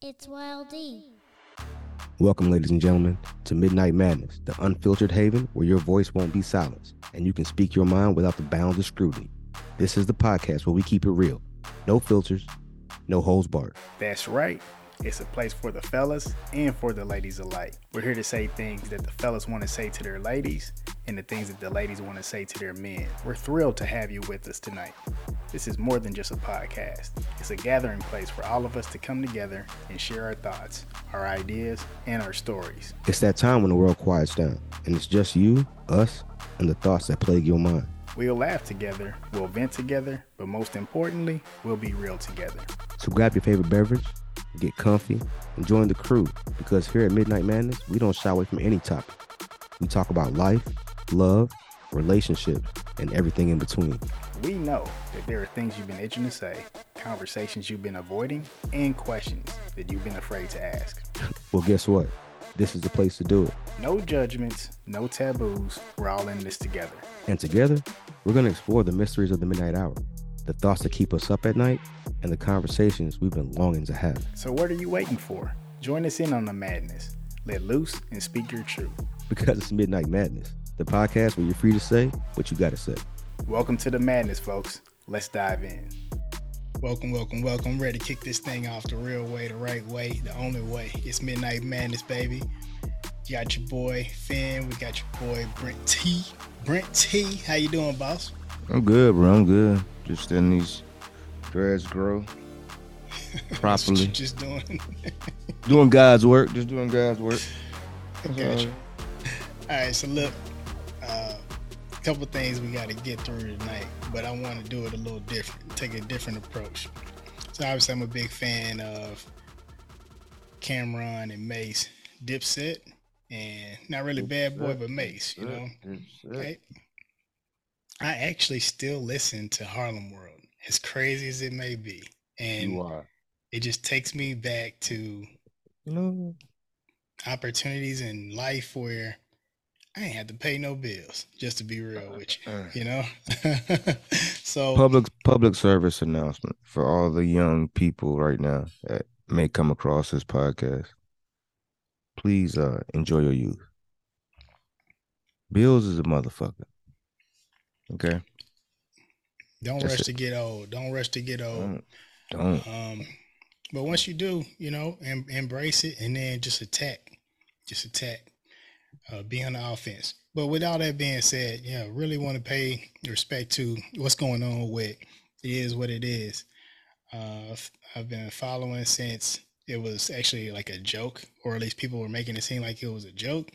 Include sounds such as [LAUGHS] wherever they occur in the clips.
It's Wild D. Welcome, ladies and gentlemen, to Midnight Madness, the unfiltered haven where your voice won't be silenced and you can speak your mind without the bounds of scrutiny. This is the podcast where we keep it real. No filters, no holes barred. That's right. It's a place for the fellas and for the ladies alike. We're here to say things that the fellas want to say to their ladies and the things that the ladies want to say to their men. We're thrilled to have you with us tonight. This is more than just a podcast, it's a gathering place for all of us to come together and share our thoughts, our ideas, and our stories. It's that time when the world quiets down and it's just you, us, and the thoughts that plague your mind. We'll laugh together, we'll vent together, but most importantly, we'll be real together. So grab your favorite beverage, get comfy, and join the crew because here at Midnight Madness, we don't shy away from any topic. We talk about life, love, relationships, and everything in between. We know that there are things you've been itching to say, conversations you've been avoiding, and questions that you've been afraid to ask. Well, guess what? This is the place to do it. No judgments, no taboos. We're all in this together. And together, we're going to explore the mysteries of the midnight hour, the thoughts that keep us up at night, and the conversations we've been longing to have. So, what are you waiting for? Join us in on the madness. Let loose and speak your truth. [LAUGHS] Because it's Midnight Madness, the podcast where you're free to say what you got to say. Welcome to the madness, folks. Let's dive in. Welcome, welcome, welcome. I'm ready to kick this thing off the real way, the right way, the only way. It's Midnight Madness, baby. You got your boy Finn. We got your boy Brent T. Brent T. How you doing, boss? I'm good, bro. I'm good. Just letting these dreads grow [LAUGHS] properly. you just doing. [LAUGHS] doing God's work. Just doing God's work. I got you. All right, so look, uh, a couple things we got to get through tonight, but I want to do it a little different, take a different approach. So obviously, I'm a big fan of Cam'ron and Mase, Dipset, and not really Bad Boy, but Mase. You know, Okay. I actually still listen to Harlem World, as crazy as it may be, and You are. it just takes me back to You know, opportunities in life where I ain't had to pay no bills, just to be real with you, uh, you know. [LAUGHS] so public public service announcement for all the young people right now that may come across this podcast. Please uh enjoy your youth. Bills is a motherfucker. Okay. don't that's rush it. to get old. Don't rush to get old. Don't don't. Um, but once you do, you know, em- embrace it and then just attack, just attack, uh, be on the offense. But with all that being said, yeah, really want to pay respect to what's going on with it is what it is. Uh, I've been following since it was actually like a joke, or at least people were making it seem like it was a joke.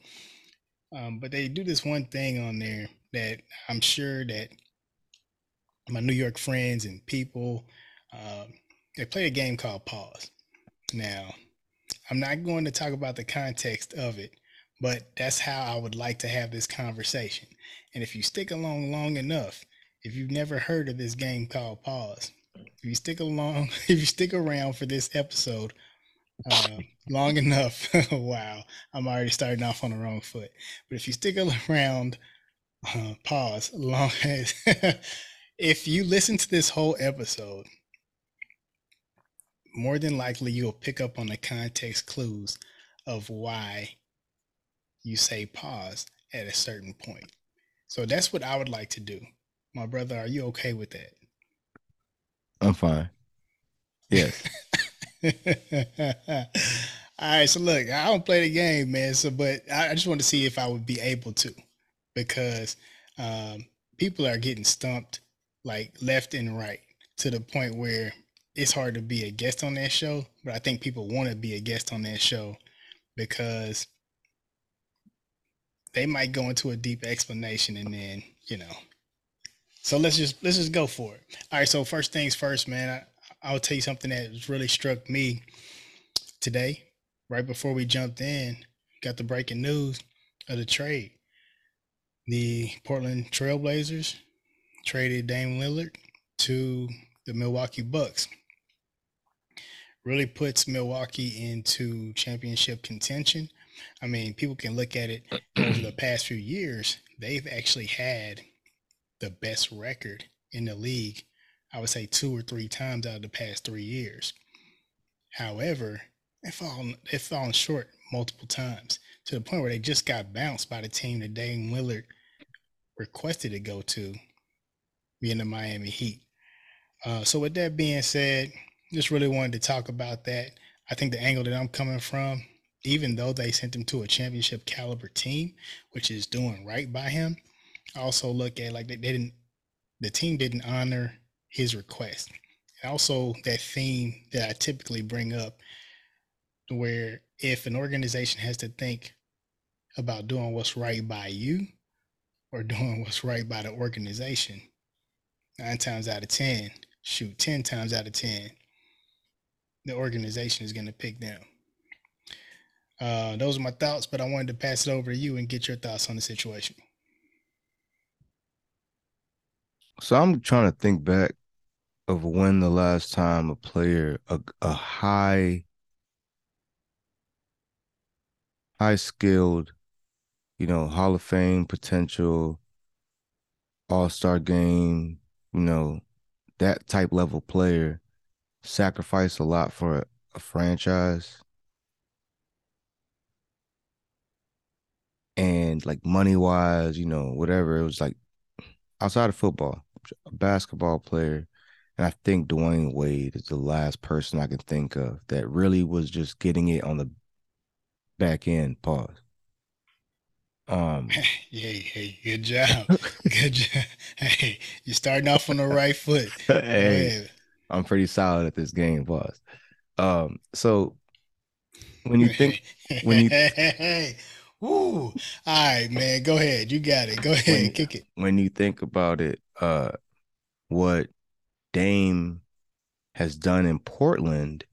Um, but they do this one thing on there that I'm sure that my New York friends and people, um, they play a game called Pause. Now, I'm not going to talk about the context of it, but that's how I would like to have this conversation. And if you stick along long enough, if you've never heard of this game called Pause, if you stick along, [LAUGHS] if you stick around for this episode uh, long enough, [LAUGHS] wow, I'm already starting off on the wrong foot. But if you stick around, uh, pause long [LAUGHS] as if you listen to this whole episode, more than likely you'll pick up on the context clues of why you say pause at a certain point. So that's what I would like to do. My brother, are you okay with that? I'm fine. Yes. [LAUGHS] All right, so look, I don't play the game, man. So, but I just want to see if I would be able to, because um, people are getting stumped like left and right to the point where it's hard to be a guest on that show. But I think people want to be a guest on that show because they might go into a deep explanation and then you know. So let's just let's just go for it. All right. So first things first, man. I, I'll tell you something that really struck me today, right before we jumped in. Got the breaking news of the trade. The Portland Trailblazers traded Dame Lillard to the Milwaukee Bucks. Really puts Milwaukee into championship contention. I mean, people can look at it [CLEARS THROAT] over the past few years. They've actually had the best record in the league, I would say two or three times out of the past three years. However, they've fallen they've fallen short multiple times to the point where they just got bounced by the team that Dame Lillard requested to go to, being the Miami Heat. Uh, so with that being said, just really wanted to talk about that. I think the angle that I'm coming from, even though they sent him to a championship caliber team, which is doing right by him, I also look at like they, didn't the team didn't honor his request. And also that theme that I typically bring up where if an organization has to think about doing what's right by you or doing what's right by the organization, nine times out of 10, shoot, 10 times out of 10, the organization is going to pick them. Uh, those are my thoughts, but I wanted to pass it over to you and get your thoughts on the situation. So I'm trying to think back of when the last time a player, a, a high, high skilled, you know, Hall of Fame potential, All Star game, you know, that type level player sacrificed a lot for a, a franchise. And like money wise, you know, whatever, it was like outside of football, a basketball player. And I think Dwyane Wade is the last person I can think of that really was just getting it on the back end. Pause. Um, [LAUGHS] hey, hey, good job, [LAUGHS] good job. Hey, you're starting off on the right foot. [LAUGHS] hey, I'm pretty solid at this game. Pause. Um, so when you think when you hey, Woo. All right, man. Go ahead. You got it. Go ahead. when, Kick it. when you think about it, uh, what Dame has done in Portland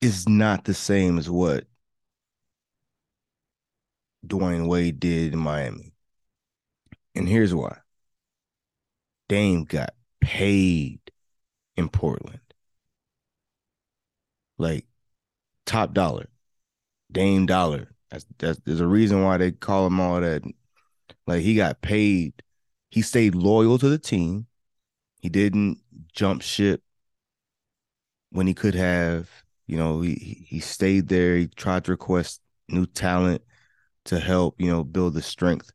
is not the same as what Dwyane Wade did in Miami. And here's why. Dame got paid in Portland. Like top dollar. Dame dollar. That's, that's there's a reason why they call him all that. Like he got paid. He stayed loyal to the team. He didn't jump ship when he could have. You know, he he stayed there. He tried to request new talent to help, you know, build the strength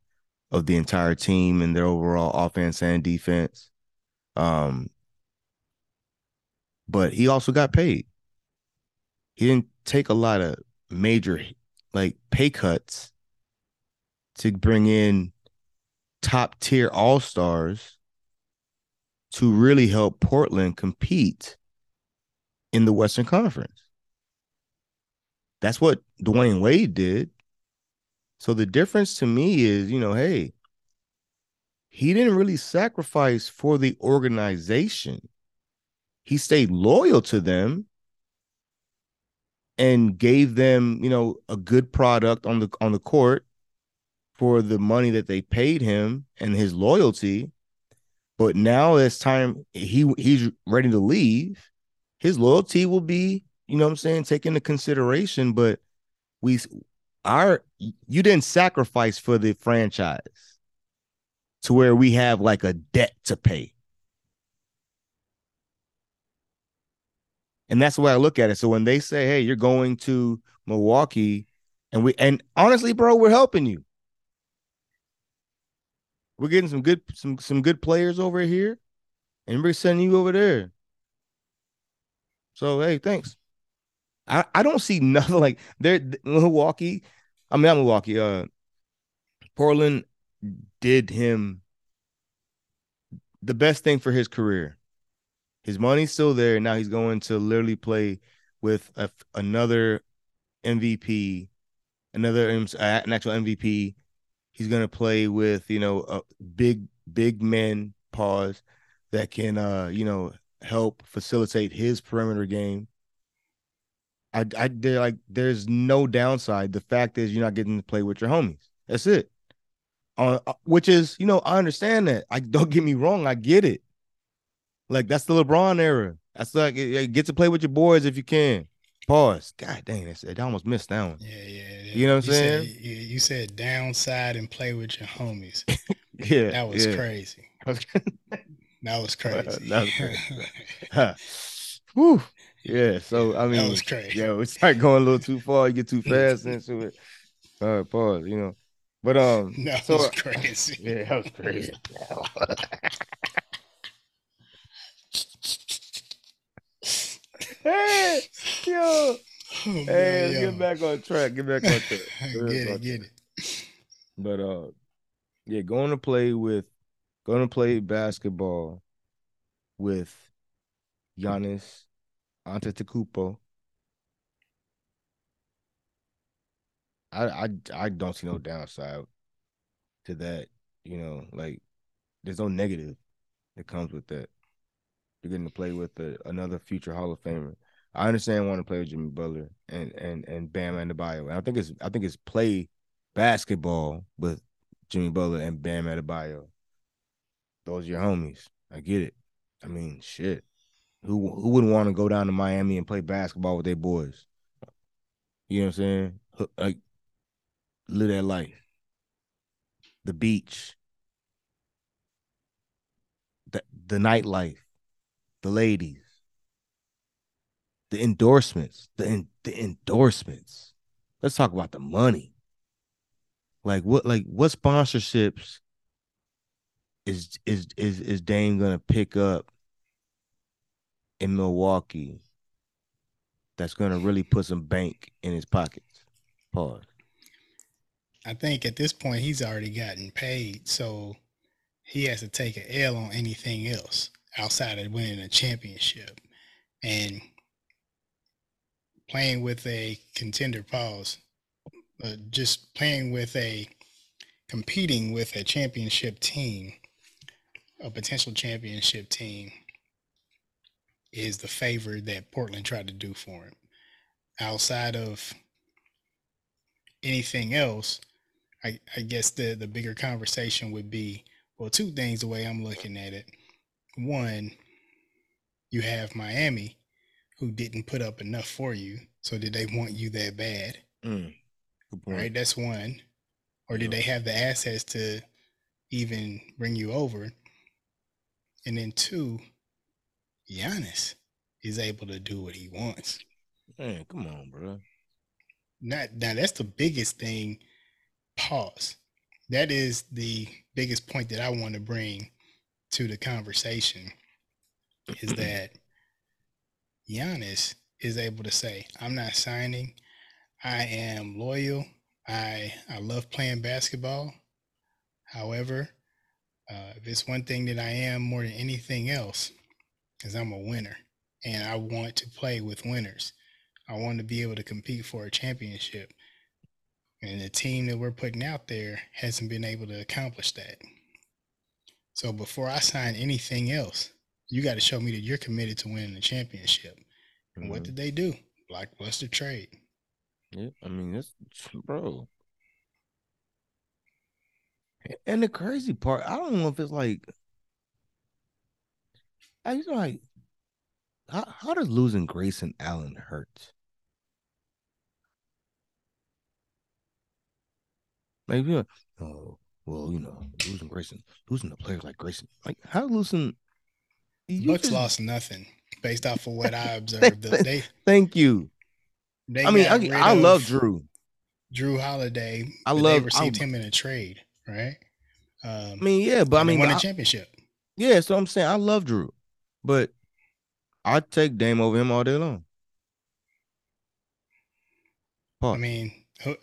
of the entire team and their overall offense and defense. Um, but he also got paid. He didn't take a lot of major like pay cuts to bring in top tier all stars to really help Portland compete in the Western Conference. That's what Dwyane Wade did. So the difference to me is, you know, hey, he didn't really sacrifice for the organization. He stayed loyal to them and gave them, you know, a good product on the on the court for the money that they paid him and his loyalty. But now it's time he he's ready to leave. His loyalty will be, you know what I'm saying, taken into consideration, but we our you didn't sacrifice for the franchise to where we have like a debt to pay. And that's the way I look at it. So when they say, "Hey, you're going to Milwaukee," and we and honestly, bro, we're helping you. We're getting some good some some good players over here, and we're sending you over there. So hey, thanks. I I don't see [LAUGHS] nothing like there Milwaukee. I mean, not Milwaukee. Uh, Portland did him the best thing for his career. His money's still there. Now he's going to literally play with a, another MVP, another an actual MVP. He's going to play with you know a big big men pause that can uh you know help facilitate his perimeter game. I I like there's no downside. The fact is you're not getting to play with your homies. That's it. Uh, which is you know I understand that. I [LAUGHS] don't get me wrong. I get it. Like that's the LeBron era. That's like get to play with your boys if you can. Pause. God dang, that's, I almost missed that one. Yeah, yeah. yeah. You know what I'm saying? Said, you, you said downside and play with your homies. [LAUGHS] yeah, That was yeah. crazy. [LAUGHS] That was [LAUGHS] crazy. That was crazy. Huh. Whew. Yeah, so I mean, that was crazy. yeah, we start going a little too far, you get too fast into it. All right, pause, you know. But um, That so was crazy. yeah, that was crazy. Hey, yo, Oh, [LAUGHS] hey, let's yo. get back on track. Get back on track. [LAUGHS] get it, on get it. But uh, yeah, going to play with, going to play basketball with Giannis Antetokounmpo. I I I don't see no downside to that. You know, like there's no negative that comes with that. You're getting to play with a, another future Hall of mm-hmm. Famer. I understand wanting to play with Jimmy Butler and and and Bam Adebayo. And I think it's I think it's play basketball with Jimmy Butler and Bam Adebayo. Those are your homies. I get it. I mean, shit. Who who wouldn't want to go down to Miami and play basketball with their boys? You know what I'm saying? Like live that life. The beach. The the nightlife. The ladies. The endorsements. The the endorsements. Let's talk about the money. Like what like what sponsorships is is is is Dame gonna pick up in Milwaukee that's gonna really put some bank in his pockets? Pause. I think at this point he's already gotten paid, so he has to take an L on anything else outside of winning a championship. And playing with a contender pause, uh, just playing with a competing with a championship team, a potential championship team, is the favor that Portland tried to do for him. Outside of anything else, I, I guess the the bigger conversation would be well, two things the way I'm looking at it. One, you have Miami, who didn't put up enough for you, so did they want you that bad? Mm. Right, that's one. Or did Yeah. they have the assets to even bring you over? And then two, Giannis is able to do what he wants. Man, come on, bro. Not now that's the biggest thing. Pause. That is the biggest point that I want to bring to the conversation is that Giannis is able to say, I'm not signing. I am loyal. I I love playing basketball. However, uh, if it's one thing that I am more than anything else, is I'm a winner and I want to play with winners. I want to be able to compete for a championship. And the team that we're putting out there hasn't been able to accomplish that. So before I sign anything else, you got to show me that you're committed to winning the championship. And what Mhm. did they do? Blockbuster trade. Yeah, I mean that's bro. And the crazy part, I don't know if it's like, I just like, how how does losing Grayson Allen hurt? Maybe, uh, oh, well, you know, losing Grayson, losing the players like Grayson, like how losing. Bucks just- lost nothing based off of what I [LAUGHS] observed. they [LAUGHS] Thank you. they I mean, I, I love Jrue. Jrue Holiday. I love- they received I- him in a trade, right? Um, I mean, yeah, but I mean, won a I- championship. Yeah, so I'm saying I love Jrue, but I'd take Dame over him all day long. I mean,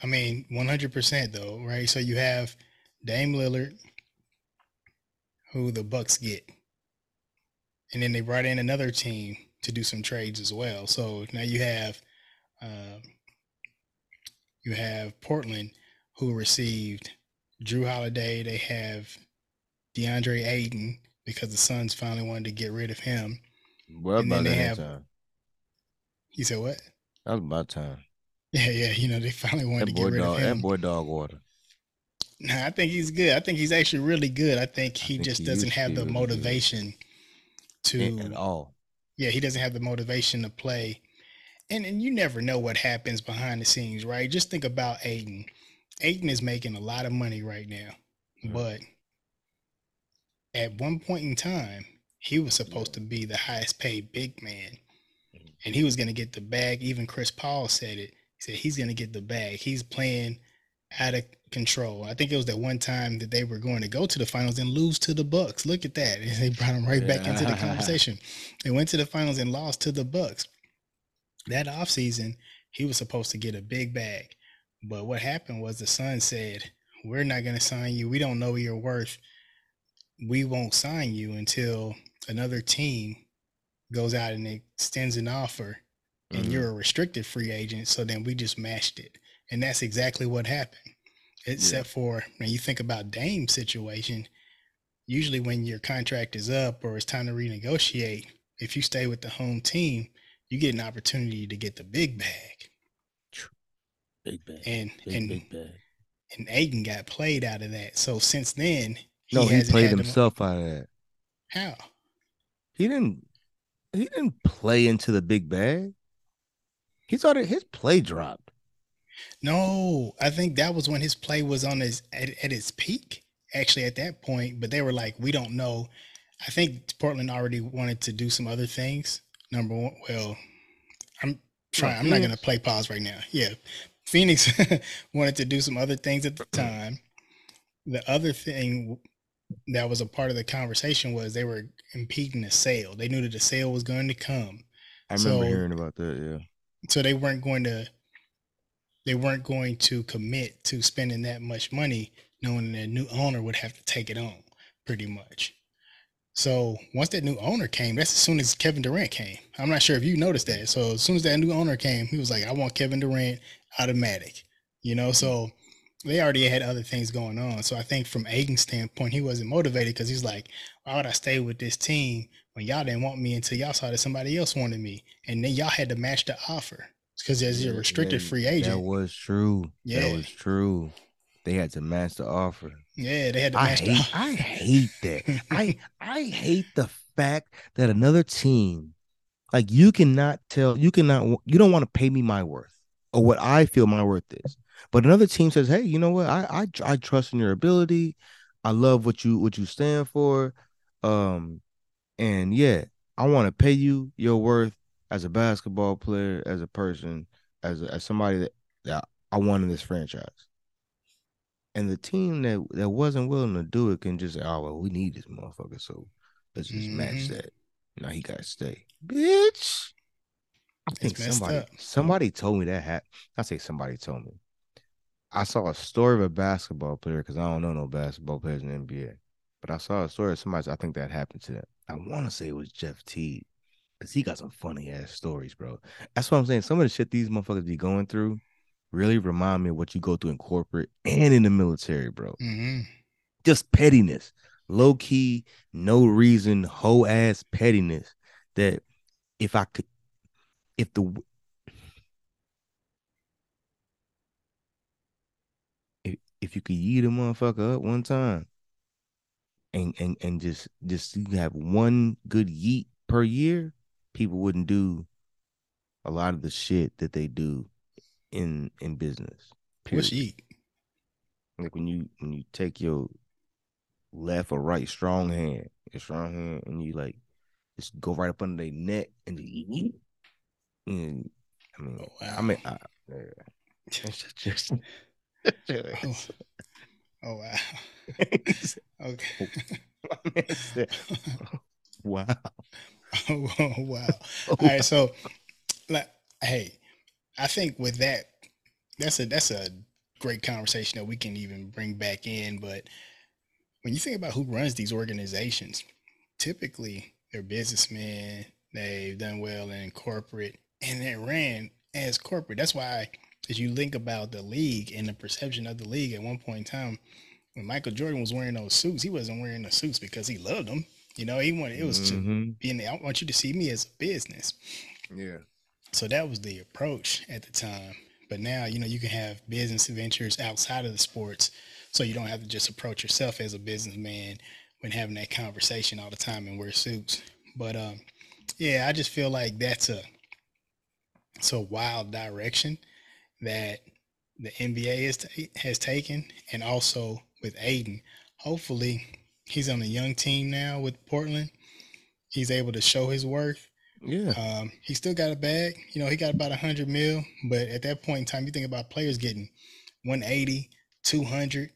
I mean, one hundred percent though, right? So you have Dame Lillard, who the Bucks get, and then they brought in another team to do some trades as well. So now you have, um, you have Portland, who received Jrue Holiday. They have DeAndre Ayton because the Suns finally wanted to get rid of him. Well, and then about they that have- time. You said what? That was about time. Yeah, yeah. You know they finally wanted That to get rid dog. of him. That boy dog water. Nah, I think he's good. I think he's actually really good. I think he think just he doesn't have the really motivation to At, all. yeah, he doesn't have the motivation to play. And and you never know what happens behind the scenes, right? Just think about Ayton. Ayton is making a lot of money right now. But at one point in time, he was supposed to be the highest paid big man. and he was going to get the bag. Even Chris Paul said it. He said he's going to get the bag. He's playing out of control. I think it was that one time that they were going to go to the finals and lose to the Bucks. Look at that. [LAUGHS] And they brought him right back into the [LAUGHS] conversation. They went to the finals and lost to the Bucks. That offseason, he was supposed to get a big bag. But what happened was the Sun said, We're not going to sign you. We don't know your worth. We won't sign you until another team goes out and extends an offer and mm-hmm. you're a restricted free agent. So then we just matched it. And that's exactly what happened. Except yeah. for when you think about Dame's situation, usually when your contract is up or it's time to renegotiate, if you stay with the home team, you get an opportunity to get the big bag. Big bag. And big, and big bag. and Ayton got played out of that. So since then, he no, he played himself out of that. How? He didn't. He didn't play into the big bag. He thought it, his play dropped. No, I think that was when his play was on his at, at its peak. Actually, at that point, but they were like, we don't know. I think Portland already wanted to do some other things. Number one, well, I'm trying. I'm not going to play pause right now. Yeah, Phoenix [LAUGHS] wanted to do some other things at the time. The other thing that was a part of the conversation was they were impeding the sale. They knew that the sale was going to come. I remember so, hearing about that. Yeah. So they weren't going to. They weren't going to commit to spending that much money, knowing that new owner would have to take it on, pretty much. So once that new owner came, that's as soon as Kevin Durant came. I'm not sure if you noticed that. So as soon as that new owner came, he was like, "I want Kevin Durant automatic," you know. So they already had other things going on. So I think from Ayton's standpoint, he wasn't motivated because he's like, "Why would I stay with this team when y'all didn't want me until y'all saw that somebody else wanted me, and then y'all had to match the offer because as a restricted free agent." That was true. Yeah, that was true. They had to match the offer. Yeah, they had to I match hate, the [LAUGHS] I hate that. I I hate the fact that another team, like you cannot tell, you cannot, you don't want to pay me my worth or what I feel my worth is. But another team says, "Hey, you know what? I I I trust in your ability. I love what you what you stand for. Um, and yeah, I want to pay you your worth as a basketball player, as a person, as a, as somebody that, that I want in this franchise." And the team that that wasn't willing to do it can just say, "Oh well, we need this motherfucker, so let's just mm-hmm. match that." Now he got to stay, bitch. I think somebody up. somebody told me that. Ha- I say somebody told me. I saw a story of a basketball player because I don't know no basketball players in the NBA, but I saw a story of somebody. I think that happened to them. I want to say it was Jeff Teague because he got some funny ass stories, bro. That's what I'm saying. Some of the shit these motherfuckers be going through really remind me of what you go through in corporate and in the military, bro. Mm-hmm. Just pettiness, low key, no reason, whole ass pettiness. That if I could, if the if, if you could eat a motherfucker up one time and and and just just you have one good yeet per year, people wouldn't do a lot of the shit that they do in in business. Period. What's eat? Like when you when you take your left or right strong hand, your strong hand, and you like just go right up under their neck and just, and I mean, oh, wow. I mean, I, yeah. it's [LAUGHS] just, oh. oh wow. [LAUGHS] okay. [LAUGHS] wow. [LAUGHS] Oh, wow. [LAUGHS] Oh, All right. So, like, hey, I think with that, that's a that's a great conversation that we can even bring back in. But when you think about who runs these organizations, typically they're businessmen. They've done well in corporate, and they ran as corporate. That's why, as you think about the league and the perception of the league, at one point in time, when Michael Jordan was wearing those suits, he wasn't wearing the suits because he loved them. You know, he wanted it was mm-hmm. to being. I want you to see me as a business. Yeah. So that was the approach at the time. But now, you know, you can have business ventures outside of the sports. So you don't have to just approach yourself as a businessman when having that conversation all the time and wear suits. But um, yeah, I just feel like that's a it's a wild direction that the NBA has, t- has taken, and also with Ayton. Hopefully, he's on a young team now with Portland. He's able to show his worth Yeah. Um, he still got a bag. You know, he got about 100 mil. But at that point in time, you think about players getting 180, 200.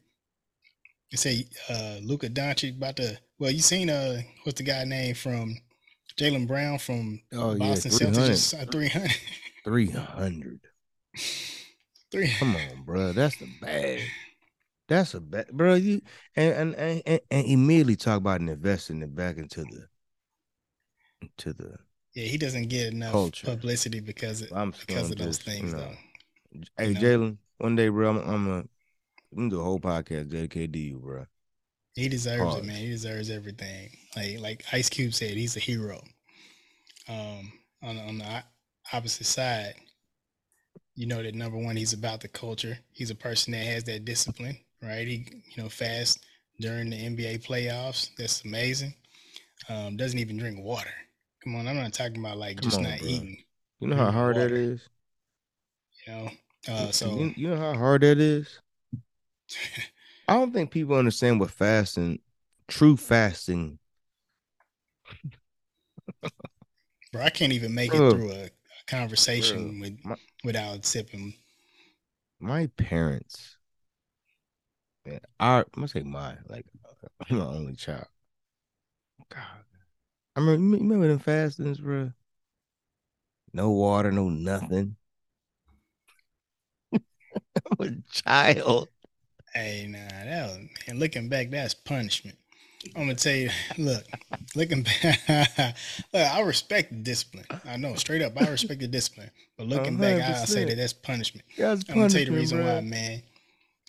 You say uh, Luka Doncic about to, well, you seen, uh, what's the guy name from Jaylen Brown from Oh, yeah, Boston 300. Celtics? Uh, 300. 300. [LAUGHS] 300. Come on, bro. That's the bag. That's a bad, bro. You and and, and and immediately talk about investing it back into the into the. Yeah, he doesn't get enough Culture. publicity because of, I'm because of those just, things, you know. though. Hey, know? Jaylen, one day, bro, I'm I'm a I'm gonna do a whole podcast dedicated to you, bro. He deserves Pause. it, man. He deserves everything. Like like Ice Cube said, he's a hero. Um, on on the opposite side, you know that number one, he's about the culture. He's a person that has that discipline, right? He you know fast during the NBA playoffs. That's amazing. Um, doesn't even drink water. Come on, I'm not talking about like Come just on, not bro. eating. You know how hard that water. is. You know, uh, so you, you know how hard that is. [LAUGHS] I don't think people understand what fasting, true fasting. bro, I can't even make it through a, a conversation with My- without sipping. my parents, man, our I'm gonna say [LAUGHS] my like I'm the only child. God, I remember you remember them fastings, bro. No water, no nothing. [LAUGHS] I'm a child. Hey, nah, that was, man, looking back, that's punishment. I'm gonna tell you, [LAUGHS] look, looking back, look, I respect the discipline. I know, straight up, I respect the discipline. But looking back, I'll say that that's punishment. That's I'm gonna tell you the reason bro. why, man.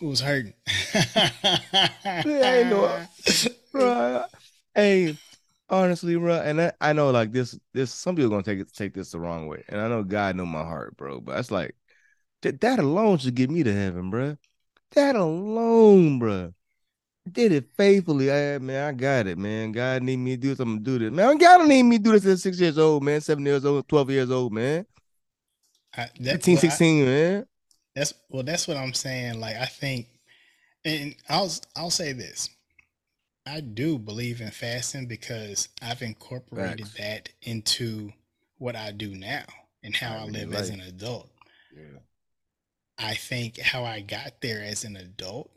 It was hurting. ain't no- bro. Hey, honestly, bro, and I, I know like this, this some people gonna take it take this the wrong way, and I know God know my heart, bro. But it's like that, that alone should get me to heaven, bro. That alone, bro. Did it faithfully. I man, I got it, man. God need me to do something, do this. Man, God don't need me to do this at six years old, man, seven years old, 12 years old, man. I, that, 15, well, I- 16, man. That's well, that's what I'm saying. Like I think, and I'll I'll say this. I do believe in fasting because I've incorporated Facts. that into what I do now and how I Everyday live as an adult. Yeah. I think how I got there as an adult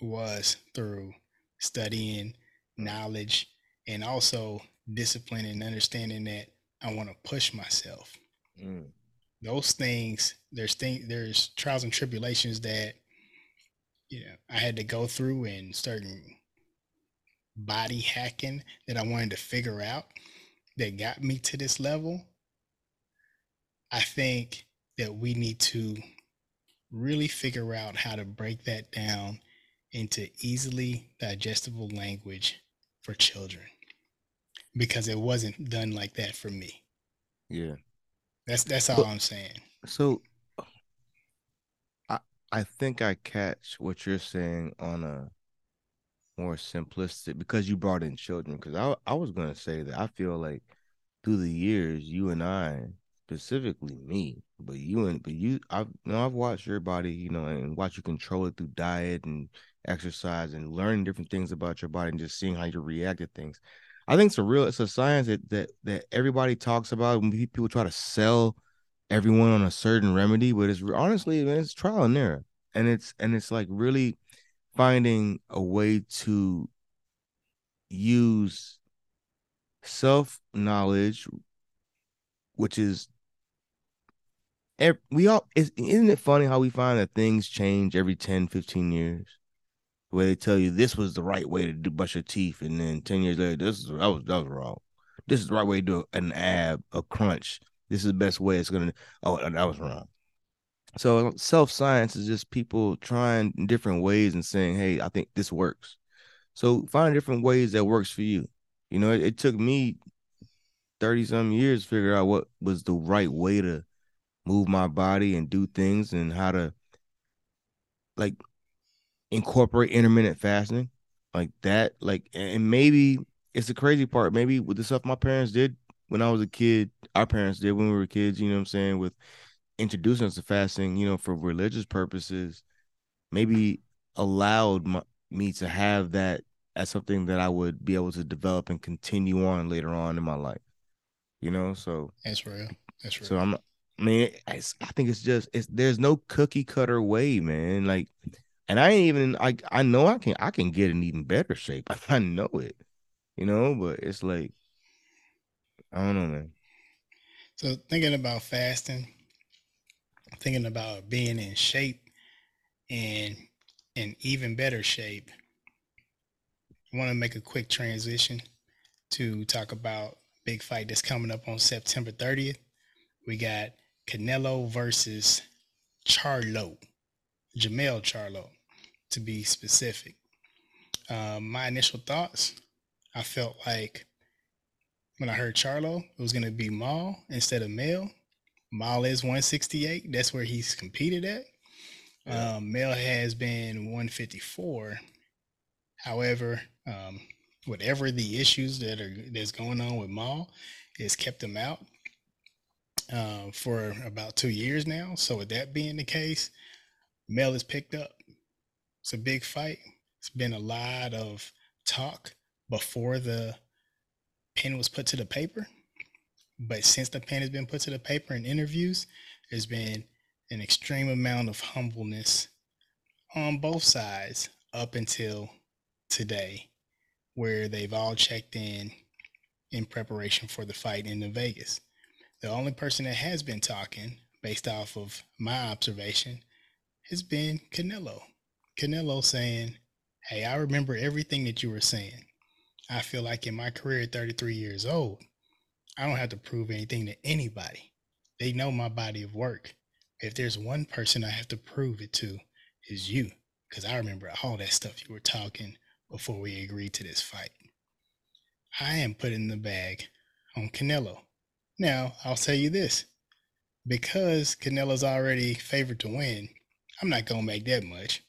was through studying, knowledge, and also discipline and understanding that I want to push myself Mm. Those things there's thing there's trials and tribulations that you know I had to go through and certain body hacking that I wanted to figure out that got me to this level. I think that we need to really figure out how to break that down into easily digestible language for children because it wasn't done like that for me. Yeah. That's that's all But- I'm saying. So I I think I catch what you're saying on a more simplistic because you brought in children. Because I I was gonna say that I feel like through the years, you and I, specifically me, but you and but you I've you know I've watched your body, you know, and watch you control it through diet and exercise and learning different things about your body and just seeing how you react to things. I think it's a real it's a science that that that everybody talks about when people try to sell everyone on a certain remedy, but it's honestly, it's trial and error, and it's and it's like really finding a way to use self knowledge, which is we all is isn't it funny how we find that things change every 10 15 years where they tell you this was the right way to do brush your teeth and then 10 years later this is that was that was wrong. This is the right way to do an ab a crunch. This is the best way it's gonna oh that was wrong. So self science is just people trying different ways and saying hey i think this works. So find different ways that works for you. You know it, it took me 30 some years to figure out what was the right way to move my body and do things and how to like incorporate intermittent fasting like that like and maybe it's the crazy part maybe with the stuff my parents did when i was a kid our parents did when we were kids you know what i'm saying with introducing us to fasting you know for religious purposes maybe allowed my, me to have that as something that i would be able to develop and continue on later on in my life you know. So that's real. That's real. So I'm. I mean, I think it's just it's there's no cookie cutter way, man. Like, and I ain't even like I know I can I can get in even better shape. [LAUGHS] I know it, you know. But it's like I don't know, man. So thinking about fasting, thinking about being in shape and in even better shape, I want to make a quick transition to talk about big fight that's coming up on September 30th. We got Canelo versus Charlo, Jermell Charlo, to be specific. Um, my initial thoughts, I felt like when I heard Charlo, it was going to be Maul instead of Mel. Maul is 168. That's where he's competed at. Yeah. Um, Mel has been 154. However, um, whatever the issues that are that's going on with Maul has kept him out uh, for about two years now. So with that being the case, Mel is picked up. It's a big fight. It's been a lot of talk before the pen was put to the paper. But since the pen has been put to the paper in interviews, there's been an extreme amount of humbleness on both sides up until today, where they've all checked in in preparation for the fight in Vegas. The only person that has been talking, based off of my observation, has been Canelo. Canelo saying, Hey, I remember everything that you were saying. I feel like in my career at 33 years old, I don't have to prove anything to anybody. They know my body of work. If there's one person I have to prove it to, is you, because I remember all that stuff you were talking before we agreed to this fight. I am putting the bag on Canelo. Now, I'll tell you this because Canelo's already favored to win, I'm not going to make that much,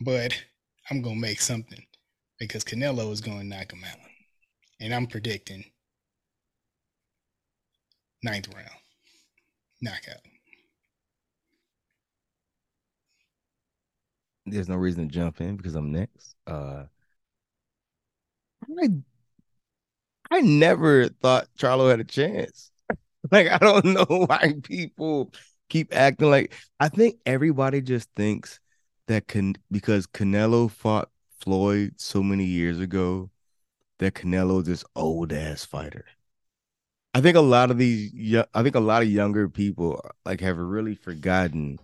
but I'm to make something because Canelo is to knock him out. And I'm predicting ninth round knockout. There's no reason to jump in because I'm next. Uh, I I never thought Charlo had a chance. [LAUGHS] like I don't [LAUGHS] know why people keep acting like I think everybody just thinks that can because Canelo fought Floyd so many years ago that Canelo is this old ass fighter. I think a lot of these I think a lot of younger people like have really forgotten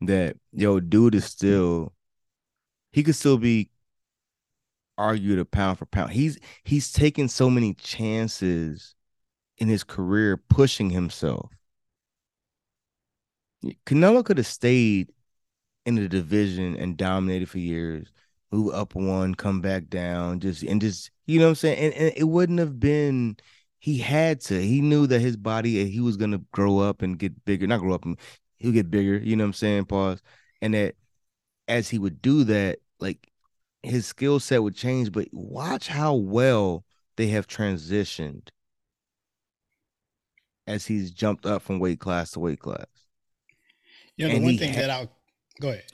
that yo dude is still he could still be argued a pound for pound. He's he's taken so many chances in his career pushing himself. Canelo could have stayed in the division and dominated for years, move up one, come back down, just and just you know what I'm saying. And, and it wouldn't have been. He had to. He knew that his body uh, he was gonna grow up and get bigger. Not grow up, he'll get bigger. You know what I'm saying? Pause. And that as he would do that, like his skill set would change. But watch how well they have transitioned as he's jumped up from weight class to weight class. You know, the one thing ha- that I'll go ahead.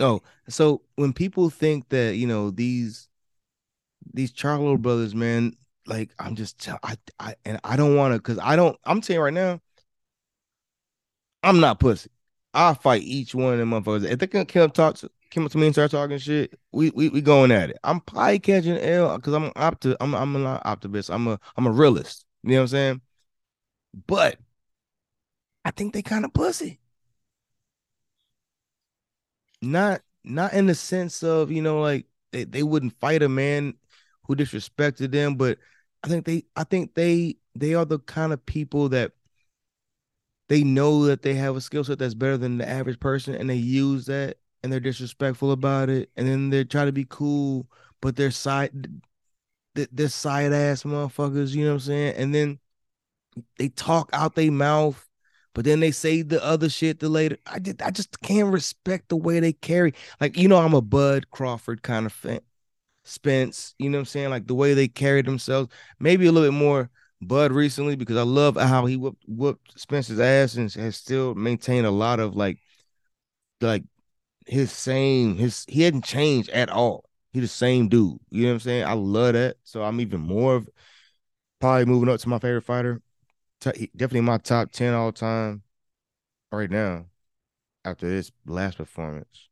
Oh, so when people think that you know these these Charlo brothers, man, like I'm just I I and I don't want to because I don't. I'm telling you right now, I'm not pussy. I'll fight each one of them motherfuckers. If they can come talk to come up to me and start talking shit, we we, we going at it. I'm probably catching L because I'm opti- I'm I'm a optimist. I'm a I'm a realist. You know what I'm saying? But I think they kind of pussy. Not not in the sense of, you know, like they, they wouldn't fight a man who disrespected them, but I think they I think they they are the kind of people that they know that they have a skill set that's better than the average person and they use that and they're disrespectful about it and then they try to be cool but they're side they're side ass motherfuckers you know what i'm saying? And then they talk out their mouth, but then they say the other shit the later. I did I just can't respect the way they carry. Like, you know, I'm a Bud Crawford kind of fan. Spence, you know what I'm saying? Like the way they carry themselves. Maybe a little bit more Bud recently because I love how he whooped, whooped Spence's ass and has still maintained a lot of like like his same his he hadn't changed at all. He the same dude. You know what I'm saying? I love that. So I'm even more of probably moving up to my favorite fighter T- definitely my top ten all time right now. After this last performance,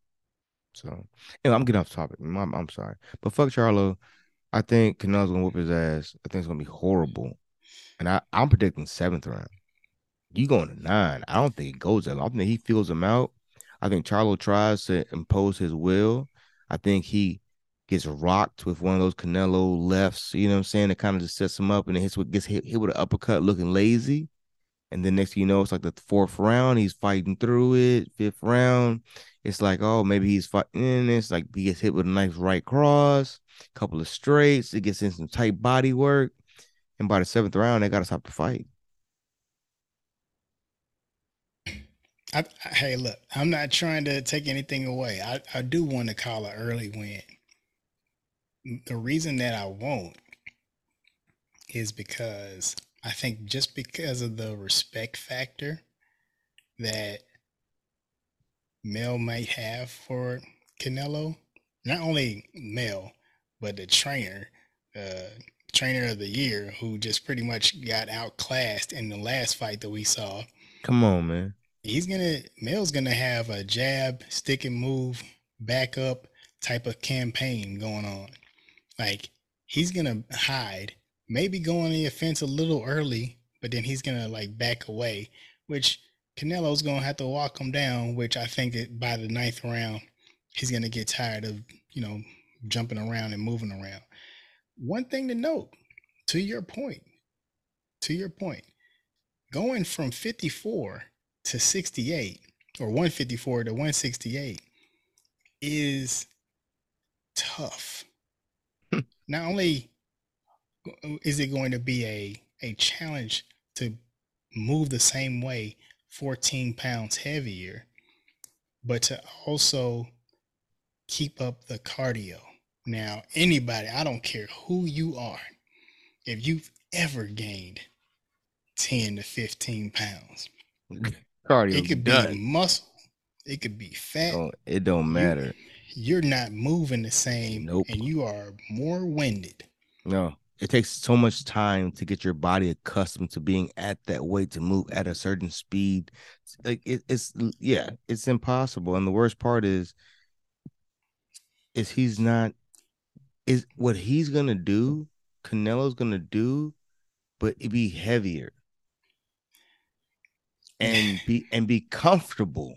so and I'm getting off topic. I'm, I'm sorry, but fuck Charlo. I think Canelo's gonna whoop his ass. I think it's gonna be horrible, and I I'm predicting seventh round. You going to nine? I don't think it goes that. Long. I think he feels him out. I think Charlo tries to impose his will. I think he gets rocked with one of those Canelo lefts, you know what I'm saying? It kind of just sets him up and it hits what gets hit, hit with an uppercut looking lazy. And then next you know, it's like the fourth round, he's fighting through it. Fifth round, it's like, oh, maybe he's fighting. It's like he gets hit with a nice right cross, couple of straights, it gets in some tight body work. And by the seventh round, they got to stop the fight. I, I, hey, look, I'm not trying to take anything away. I, I do want to call an early win. The reason that I won't is because I think just because of the respect factor that Mel might have for Canelo, not only Mel, but the trainer, uh, trainer of the year, who just pretty much got outclassed in the last fight that we saw. Come on, man he's gonna Mel's gonna have a jab, stick and move, back up type of campaign going on. Like he's gonna hide, maybe go on the offense a little early, but then he's gonna like back away, which Canelo's gonna have to walk him down. Which I think that by the ninth round, he's gonna get tired of you know jumping around and moving around. One thing to note, to your point, to your point, going from 54 to 68 or 154 to 168 is tough. Not only is it going to be a, a challenge to move the same way 14 pounds heavier, but to also keep up the cardio. Now, anybody, I don't care who you are, if you've ever gained 10 to 15 pounds, Cardio. It could done. be muscle. It could be fat. Oh, it don't matter. You, are not moving the same. Nope. And you are more winded. No. It takes so much time to get your body accustomed to being at that weight to move at a certain speed. Like it, it's yeah, it's impossible. And the worst part is, is he's not is what he's gonna do, Canelo's gonna do, but it be heavier and be and be comfortable.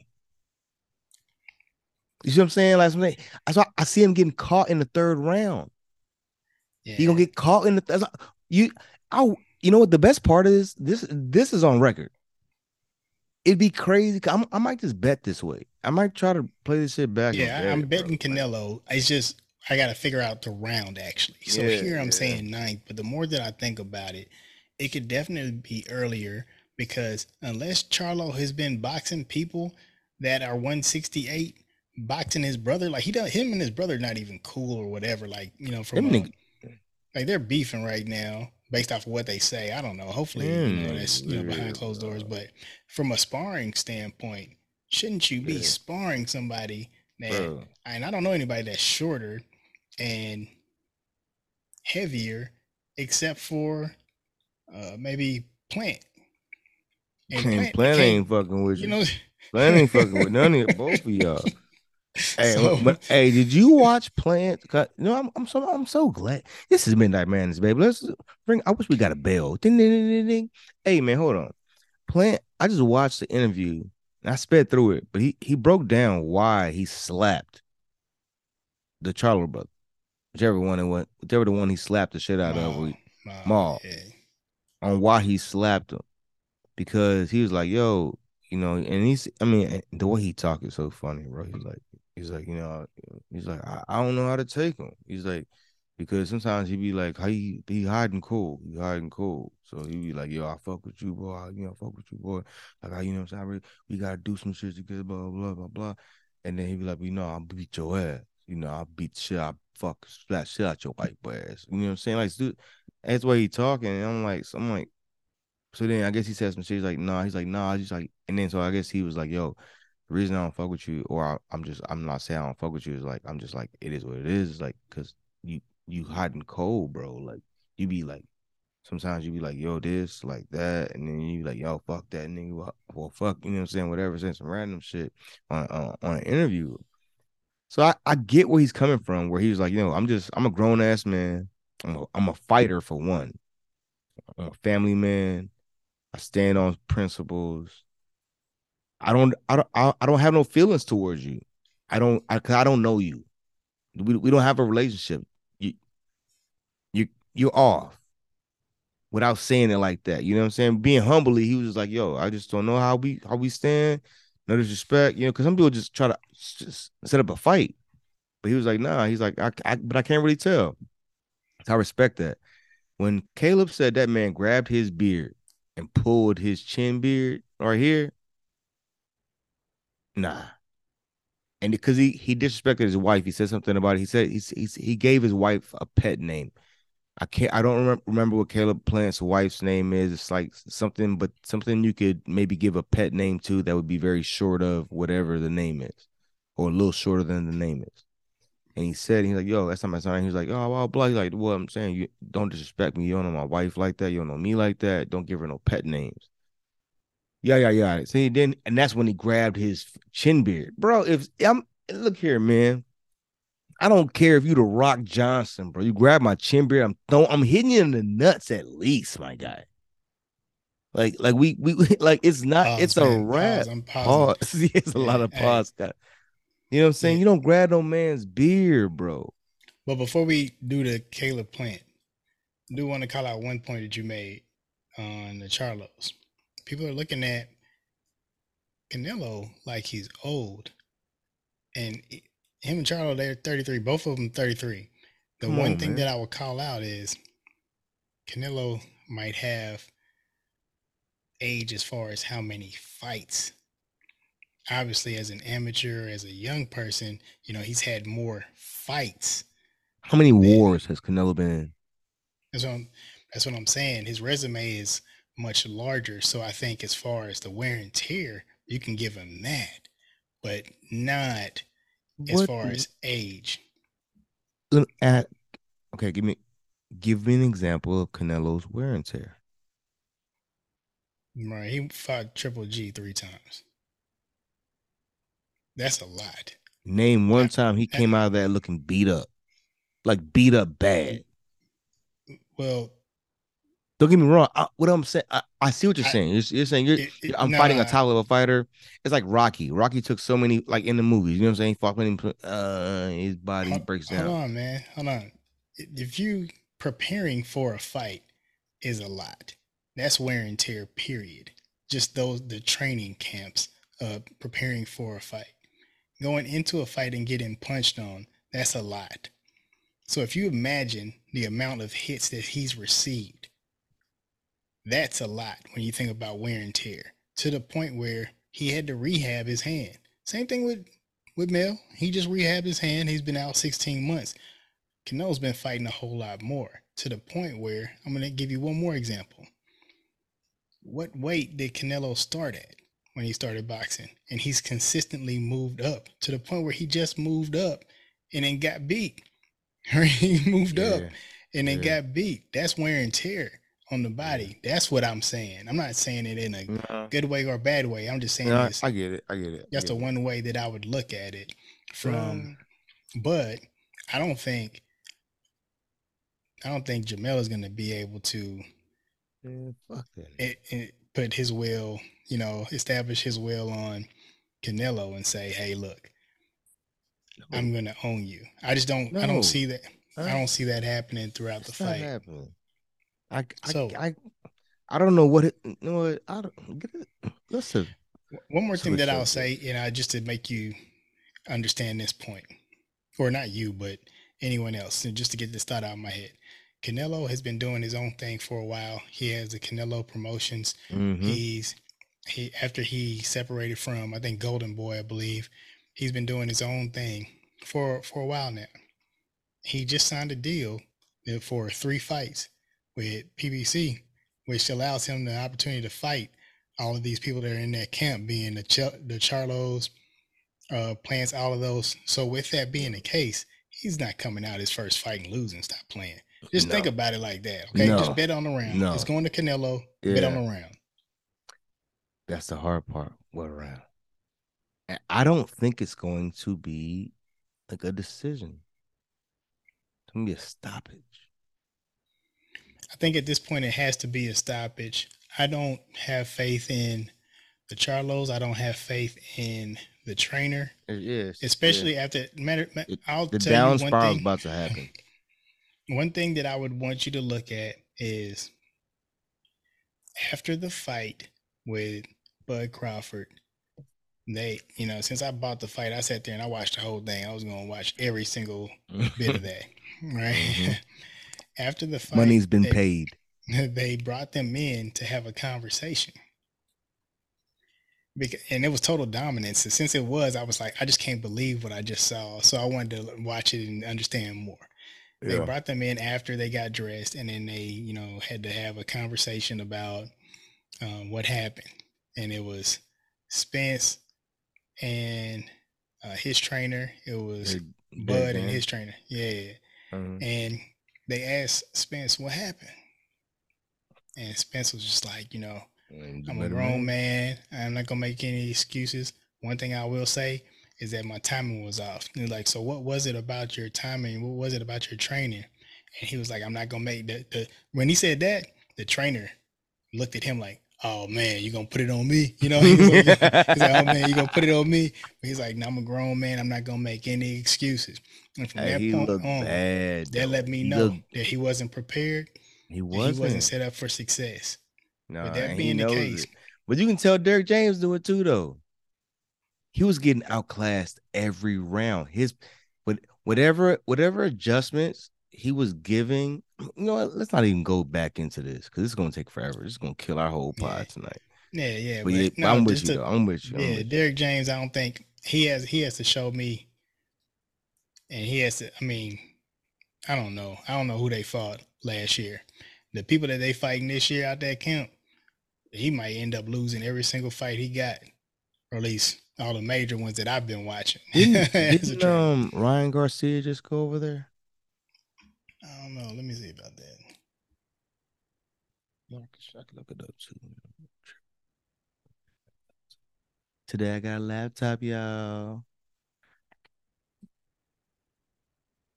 You see what I'm saying? Like something, I saw I see him getting caught in the third round. Yeah. He gonna get caught in the th- you. I you know what the best part is? This this is on record. It'd be crazy. I'm, i might just bet this way. I might try to play this shit back. Yeah, I'm betting bro. Canelo. It's just I got to figure out the round actually. So yeah, here I'm yeah. saying ninth, but the more that I think about it, it could definitely be earlier because unless Charlo has been boxing people that are 168, boxing his brother, like he don't him and his brother not even cool or whatever. Like, you know, from a, like they're beefing right now based off of what they say. I don't know. Hopefully, mm, you know, that's you know behind closed doors. But from a sparring standpoint, shouldn't you be yeah. sparring somebody that Bro. and I don't know anybody that's shorter and heavier except for uh, maybe Plant. And Plant, Plant ain't fucking with you. You know, Plant ain't fucking with [LAUGHS] none of both of y'all. Hey, so, but hey, did you watch Plant? You know, I'm, I'm so I'm so glad this is Midnight Madness, baby. Let's bring. I wish we got a bell. Ding, ding, ding, ding, ding. Hey, man, hold on. Plant. I just watched the interview. I sped through it, but he he broke down why he slapped the Charlo brother, whichever one it was, whichever the one he slapped the shit out of, Maul, Maul yeah. on why he slapped him because he was like, "Yo, you know," and he's, I mean, the way he talk is so funny, bro. He's like, he's like, you know, he's like, I, I don't know how to take him. He's like, because sometimes he be like, how he be hiding cool, he hiding cool. So he be like, yo, I fuck with you, boy. I, you know, fuck with you, boy. Like, I, you know, what I'm saying, we gotta do some shit together, blah blah blah blah. And then he be like, you know, I'll beat your ass. You know, I'll beat shit, I fuck splat shit out your white boy ass. You know what I'm saying? Like, dude, that's why he talking. And I'm like, so I'm like, so then I guess he said some shit. He's like, nah. he's like, nah, he's like, and then so I guess he was like, yo, the reason I don't fuck with you, or I, am just, I'm not saying I don't fuck with you, is like, I'm just like, it is what it is, like, cause you, you hot and cold, bro. Like, you be like, sometimes you be like, yo, this, like that, and then you be like, yo, fuck that nigga. Well, well, fuck, you know what I'm saying? Whatever, saying some random shit on on, on an interview. So I, I get where he's coming from, where he was like, you know, I'm just I'm a grown ass man. I'm a, I'm a fighter for one. I'm a family man. I stand on principles. I don't I don't I don't have no feelings towards you. I don't I I don't know you. We we don't have a relationship. You you you're off without saying it like that. You know what I'm saying? Being humbly, he was just like, "Yo, I just don't know how we how we stand. No disrespect, you know, because some people just try to just set up a fight." But he was like, "Nah." He's like, I, I but I can't really tell." I respect that. When Caleb said that man grabbed his beard and pulled his chin beard right here, nah. And because he he disrespected his wife, he said something about it. He said he he, he gave his wife a pet name. I can't. I don't remember, remember what Caleb Plant's wife's name is. It's like something, but something you could maybe give a pet name to that would be very short of whatever the name is, or a little shorter than the name is. And he said, he's like, "Yo, that's not my son." He was like, "Oh, well, blah." He's like, "Well, I'm saying you don't disrespect me. You don't know my wife like that. You don't know me like that. Don't give her no pet names." Yeah, yeah, yeah. See, then, and that's when he grabbed his chin beard, bro. If I'm look here, man. I don't care if you the Rock Johnson, bro. You grab my chin beard, I'm throwing, I'm hitting you in the nuts at least, my guy. Like, like we, we, [LAUGHS] like it's not, pause, it's man. a rap. Pause. pause. [LAUGHS] it's a lot of pause. Hey. You know what I'm saying? Yeah. You don't grab no man's beard, bro. But before we do the Caleb Plant, I do want to call out one point that you made on the Charlos. People are looking at Canelo like he's old, and him and Charlo, they're 33. Both of them 33. The Come one on, thing man. that I would call out is Canelo might have age as far as how many fights. Obviously, as an amateur, as a young person, you know, he's had more fights. How many than, wars has Canelo been in? That's what, I'm, that's what I'm saying. His resume is much larger. So I think as far as the wear and tear, you can give him that, but not as what, far as age. At okay, give me give me an example of Canelo's wear and tear. Right, he fought Triple G three times. That's a lot. Name one time he came out of that looking beat up, like beat up bad. Well, don't get me wrong. I, what I'm saying, I, I see what you're saying. You're, you're saying you're, it, it, I'm nah, fighting a top level fighter. It's like Rocky. Rocky took so many, like in the movies. You know what I'm saying? He fought many. Uh, his body hold, breaks down. Hold on, man. Hold on. If you preparing for a fight is a lot, that's wear and tear. Period. Just those the training camps of preparing for a fight. Going into a fight and getting punched on, that's a lot. So if you imagine the amount of hits that he's received that's a lot when you think about wear and tear to the point where he had to rehab his hand. Same thing with with Mel. He just rehabbed his hand. He's been out 16 months. Canelo's been fighting a whole lot more to the point where I'm going to give you one more example. What weight did Canelo start at when he started boxing? And he's consistently moved up to the point where he just moved up and then got beat. [LAUGHS] he moved yeah. up and then yeah. got beat. That's wear and tear on the body. That's what I'm saying. I'm not saying it in a no. good way or bad way. I'm just saying no, I get it. I get it. That's the it. one way that I would look at it from. Um, but I don't think I don't think Jermell is going to be able to. It, it put his will, you know, establish his will on Canelo and say, "Hey, look, no. I'm going to own you." I just don't. No. I don't see that. I don't see that happening throughout it's the fight. Happening. I, so, I, I, I don't know what it. You know what? I don't get it. Listen. One more thing that I'll say, you know, just to make you understand this point, or not you, but anyone else, and just to get this thought out of my head. Canelo has been doing his own thing for a while. He has the Canelo Promotions. Mm-hmm. He's he after he separated from I think Golden Boy, I believe. He's been doing his own thing for for a while now. He just signed a deal for three fights with PBC, which allows him the opportunity to fight all of these people that are in that camp, being the Ch- the Charlos, uh, plants, all of those. So with that being the case, he's not coming out his first fight and losing. Stop playing. Just No. think about it like that. Okay, No. just bet on the round. No. It's going to Canelo. Bet on the round. That's the hard part. What around? And I don't think it's going to be like a decision. It's gonna be a stoppage. I think at this point it has to be a stoppage. I don't have faith in the Charlos. I don't have faith in the trainer, It is, especially after matter. I'll the tell you one thing. about to happen. [LAUGHS] One thing that I would want you to look at is after the fight with Bud Crawford. They, you know, since I bought the fight, I sat there and I watched the whole thing. I was going to watch every single [LAUGHS] bit of that, right? Mhm. [LAUGHS] After the fight, Money's been they- paid. [LAUGHS] they brought them in to have a conversation. Because, and it was total dominance. And since it was, I was like, I just can't believe what I just saw. So I wanted to watch it and understand more. They brought them in after they got dressed, and then they, you know, had to have a conversation about um, what happened. And it was Spence and uh, his trainer. It was Bud and his trainer. Yeah. Mhm. And they asked Spence what happened. And Spence was just like, you know, I'm a grown man. I'm not gonna make any excuses. One thing I will say is that my timing was off. And like, so what was it about your timing? What was it about your training? And he was like, I'm not gonna make the, the when he said that, the trainer looked at him like, Oh man, you gonna put it on me? You know, [LAUGHS] he was like, he's like, Oh man, you gonna put it on me? But he's like, no, I'm a grown man, I'm not gonna make any excuses. And from Hey, that he point looked on, bad. that let me know looked- that he wasn't prepared. he wasn't. He wasn't set up for success. No, With that being he the case, it. But you can tell Derrick James do it too, though. He was getting outclassed every round. His, but whatever whatever adjustments he was giving, [CLEARS THROAT] you know what? Let's not even go back into this because it's gonna take forever. It's gonna kill our whole pod Yeah. tonight. yeah, yeah. But yeah, I'm with you. to- though. I'm with you. I'm Yeah, with you. Derrick James, I don't think he has he has to show me and he has to I mean, I don't know. I don't know who they fought last year. The people that they fighting this year out that camp, he might end up losing every single fight he got. Or at least all the major ones that I've been watching. Didn't, [LAUGHS] didn't um Ryan Garcia just go over there? I don't know. Let me see about that. Yeah, I can, look it up too. Today I got a laptop, y'all.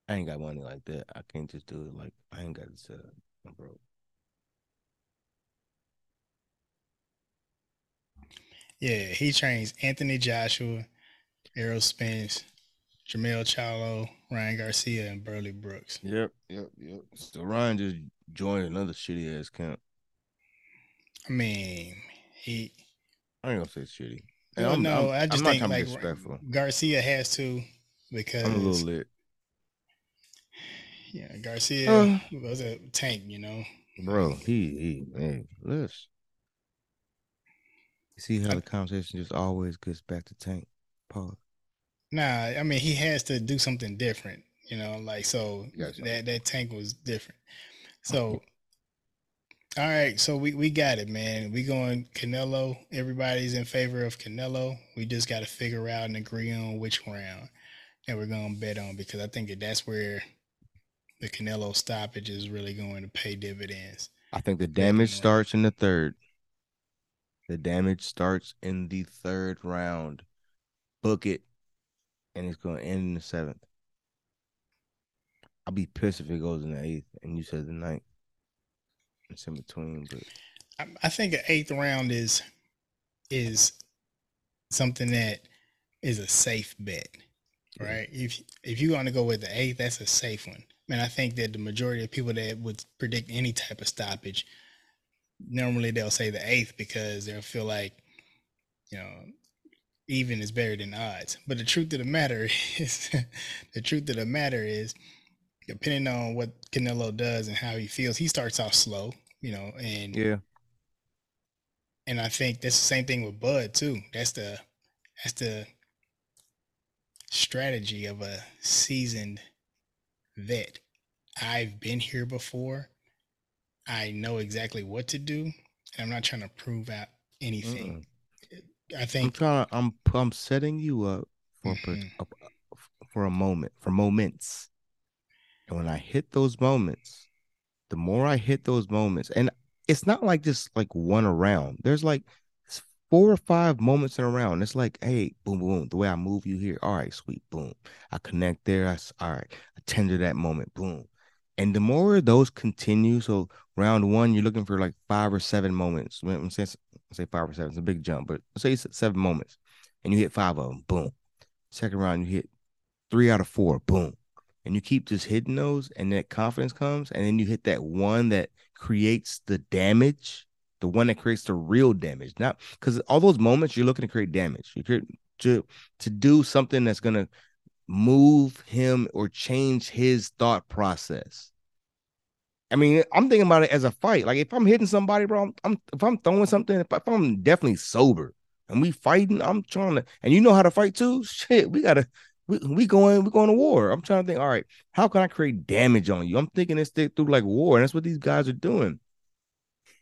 I ain't got money like that. I can't just do it like I ain't got it set up. I'm broke. Yeah, he trains Anthony Joshua, Errol Spence, Jermell Charlo, Ryan Garcia, and Burley Brooks. Yep, yep, yep. So Ryan just joined another shitty ass camp. I mean, he. I ain't gonna say shitty. Well, I'm- no, I'm- I just I'm not think trying to be like disrespectful. Garcia has to because I'm a little lit. yeah, Garcia Uh. was a tank, you know. Bro, he he hey, let's you see how the conversation just always gets back to tank. Pause. Nah, I mean he has to do something different, you know. Like so Gotcha. that that tank was different. So, all right, so we we got it, man. We going Canelo. Everybody's in favor of Canelo. We just got to figure out and agree on which round that we're gonna bet on because I think that that's where the Canelo stoppage is really going to pay dividends. I think the damage starts in the third. The damage starts in the third round. Book it, and it's going to end in the seventh. I'll be pissed if it goes in the eighth, and you said the ninth. It's in between, but I, I think an eighth round is is something that is a safe bet, Yeah. right? If if you want to go with the eighth, that's a safe one. Man, I think that the majority of people that would predict any type of stoppage, normally they'll say the eighth because they'll feel like, you know, even is better than odds. But the truth of the matter [LAUGHS] is, the truth of the matter is, depending on what Canelo does and how he feels, he starts off slow, you know, and yeah, and I think that's the same thing with Bud too. That's the that's the strategy of a seasoned vet. I've been here before. I know exactly what to do. And I'm not trying to prove out anything. I think. I'm trying. I'm I'm setting you up for Mhm. a- for a moment, for moments, and when I hit those moments, the more I hit those moments, and it's not like just like one around. There's like four or five moments in a round. It's like, hey, boom, boom, the way I move you here. All right, sweet, boom. I connect there. I, all right, I tender that moment, boom. And the more those continue, so round one, you're looking for like five or seven moments. When say, say five or seven, it's a big jump, but say seven moments, and you hit five of them, boom. Second round, you hit three out of four, boom. And you keep just hitting those, and that confidence comes, and then you hit that one that creates the damage, the one that creates the real damage. Not because all those moments you're looking to create damage. You create to to do something that's gonna move him or change his thought process. I mean, I'm thinking about it as a fight. Like if I'm hitting somebody, bro, I'm, I'm if I'm throwing something, if, if, I'm definitely sober and we fighting, I'm trying to, and you know how to fight too. [LAUGHS] Shit, we gotta, we, we going, we going to war. I'm trying to think. All right, how can I create damage on you? I'm thinking this through like war, and that's what these guys are doing,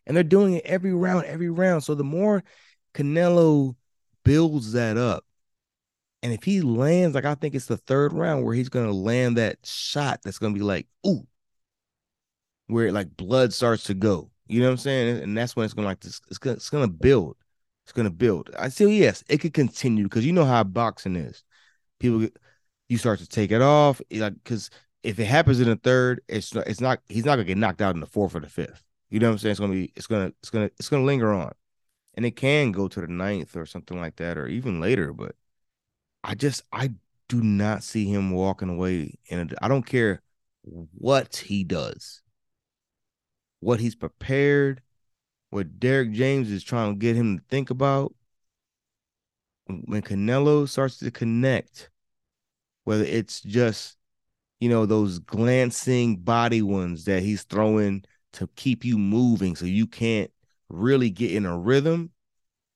and they're doing it every round, every round. So the more Canelo builds that up, and if he lands, like I think it's the third round where he's gonna land that shot that's gonna be like, ooh, where like blood starts to go. You know what I'm saying? And that's when it's gonna like this, it's gonna it's gonna build. It's gonna build. I say yes, it could continue because you know how boxing is. People you start to take it off, like because if it happens in the third, it's not, it's not he's not gonna get knocked out in the fourth or the fifth. You know what I'm saying? It's gonna be it's gonna it's gonna it's gonna linger on. And it can go to the ninth or something like that, or even later, but I just I do not see him walking away and I don't care what he does what he's prepared, what Derrick James is trying to get him to think about. When Canelo starts to connect, whether it's just, you know, those glancing body ones that he's throwing to keep you moving so you can't really get in a rhythm,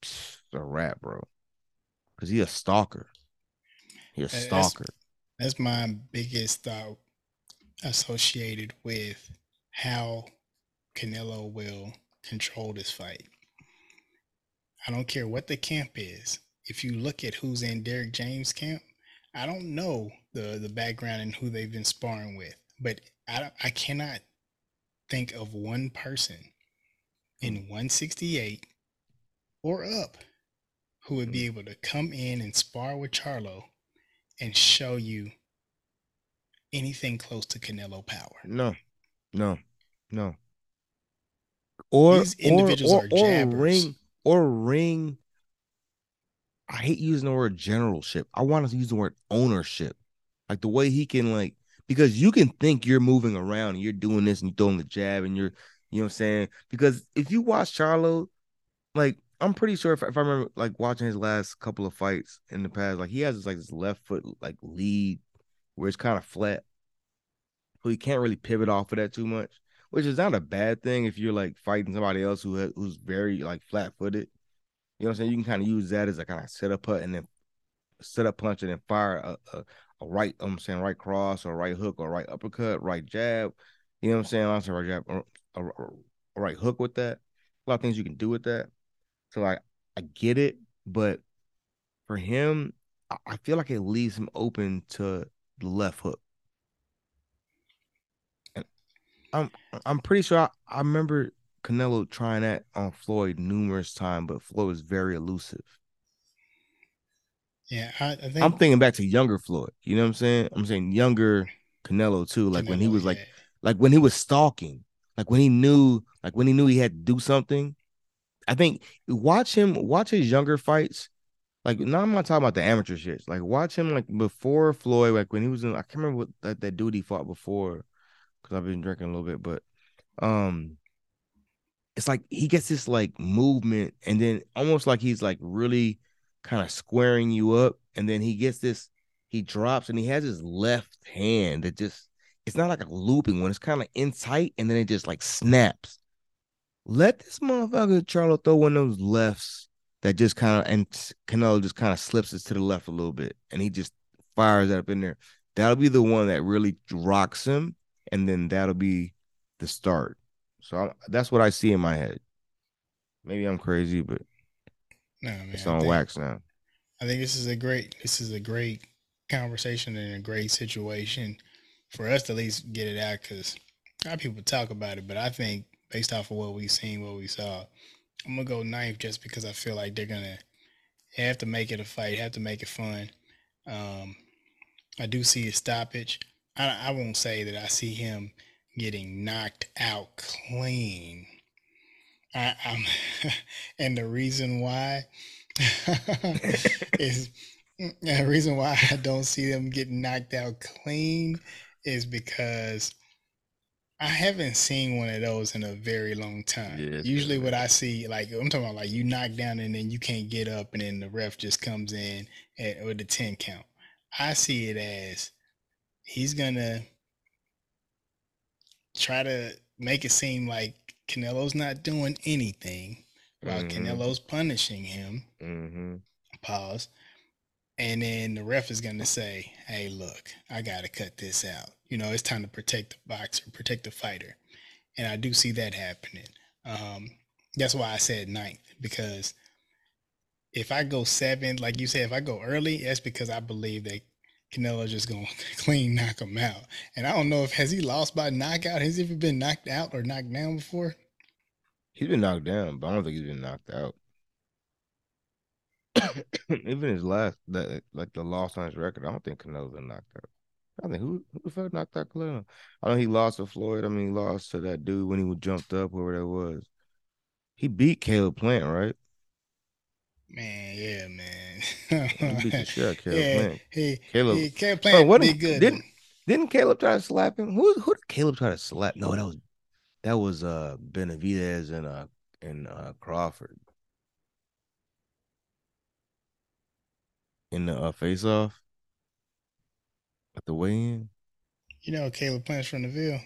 it's a wrap, bro. Because he's a stalker. He's a stalker. That's, that's my biggest thought associated with how Canelo will control this fight. I don't care what the camp is. If you look at who's in Derrick James' camp, I don't know the the background and who they've been sparring with, but I I cannot think of one person in 168 or up who would be mm. able to come in and spar with Charlo and show you anything close to Canelo power. No, no, no or These individuals or, or, are or ring or ring. I hate using the word generalship. I want to use the word ownership, like the way he can like because you can think you're moving around and you're doing this and you're throwing the jab and you're you know what I'm saying because if you watch Charlo, like I'm pretty sure if, if I remember like watching his last couple of fights in the past, like he has this like this left foot like lead where it's kind of flat, so he can't really pivot off of that too much which is not a bad thing if you're like fighting somebody else who uh, who's very like flat footed. You know what I'm saying? You can kind of use that as a kind of set up put and then set up punch and then fire a, a, a right, I'm saying right cross or right hook or right uppercut, right jab. You know what I'm saying? Also right jab or right hook with that. A lot of things you can do with that. So like I get it, but for him, I feel like it leaves him open to the left hook. I'm I'm pretty sure I, I remember Canelo trying that on Floyd numerous times, but Floyd was very elusive. Yeah, I, I think I'm thinking back to younger Floyd. You know what I'm saying? I'm saying younger Canelo too. Like Canelo, when he was like, like when he was stalking, like when he knew, like when he knew he had to do something. I think watch him, watch his younger fights. Like now, I'm not talking about the amateur shit. Like watch him like before Floyd, like when he was in. I can't remember what that, that dude he fought before because I've been drinking a little bit, but um it's like he gets this like movement and then almost like he's like really kind of squaring you up and then he gets this he drops and he has his left hand that just it's not like a looping one it's kind of in tight and then it just like snaps. Let this motherfucker Charlo throw one of those lefts that just kind of and Canelo just kind of slips it to the left a little bit and he just fires that up in there. That'll be the one that really rocks him and then that'll be the start. So I, that's what I see in my head. Maybe I'm crazy, but no, man, it's on think, wax now. I think this is a great this is a great conversation and a great situation for us to at least get it out because a lot of people talk about it, but I think based off of what we've seen, what we saw, I'm gonna go ninth just because I feel like they're gonna have to make it a fight, have to make it fun. Um, I do see a stoppage. I, I won't say that I see him getting knocked out clean. I, I'm, [LAUGHS] and the reason why [LAUGHS] is the reason why I don't see them getting knocked out clean is because I haven't seen one of those in a very long time. Yeah, Usually, what I see, like I'm talking about, like you knock down and then you can't get up, and then the ref just comes in at, with the ten count. I see it as he's gonna try to make it seem like Canelo's not doing anything while Mhm. Canelo's punishing him. Mm-hmm. Pause. And then the ref is going to say, hey, look, I got to cut this out. You know, it's time to protect the boxer, protect the fighter. And I do see that happening. Um, that's why I said ninth, because if I go seventh, like you said, if I go early, that's because I believe that Canelo's just to [LAUGHS] clean knock him out. And I don't know if, has he lost by knockout? Has he ever been knocked out or knocked down before? He's been knocked down, but I don't think he's been knocked out. [COUGHS] Even his last, that like the loss on his record, I don't think Canelo's been knocked out. I think who who the fuck knocked out Canelo? I know he lost to Floyd. I mean, he lost to that dude when he jumped up, whoever that was. He beat Caleb Plant, right? Man, yeah, man. He beat the shit out of [LAUGHS] Caleb yeah, Plant. he, Caleb- he, Caleb Plant what be did- good. didn't- Didn't Caleb try to slap him? Who who did Caleb try to slap? No, that was that was uh Benavidez and uh and uh Crawford in the uh, face off at the weigh in. You know, Caleb Plant's from the Ville.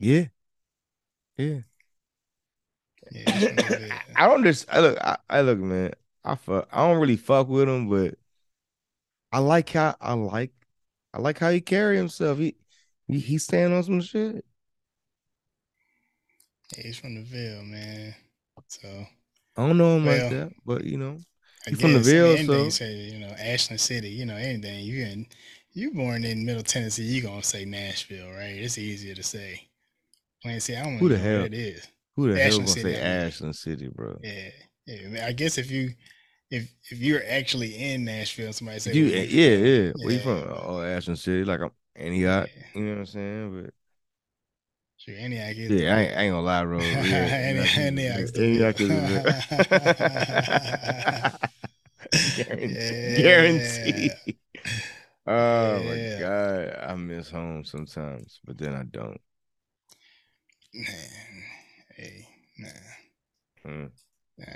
Yeah, yeah. Yeah, he's from the [LAUGHS] Ville. I don't just I look I, I look man. I fuck I don't really fuck with him, but I like how I like I like how he carry himself. He he, he stand on some shit. Yeah, he's from the Ville, man. So I don't know him Well, like that, but you know. You from the Ville, so- you say, you know, Ashland City, you know, anything. You can you born in Middle Tennessee, you gonna say Nashville, right? It's easier to say. Plain City, I don't Who know the hell? it is. Who the hell Ashland gonna City, say. Ashland City, bro? Yeah. Yeah. I, mean, I guess if you if if you're actually in Nashville, somebody say You, yeah, yeah. from? Where you from? Oh, Ashland City. Like I'm Antioch. Yeah. You know what I'm saying? But Sure, Antioch is yeah, I ain't, I ain't gonna lie, bro. [LAUGHS] Yeah, Antioch- Antioch's the Antioch is Yeah. guaranteed. Oh my god, I miss home sometimes, but then I don't. Man, hey, nah, Mm. nah.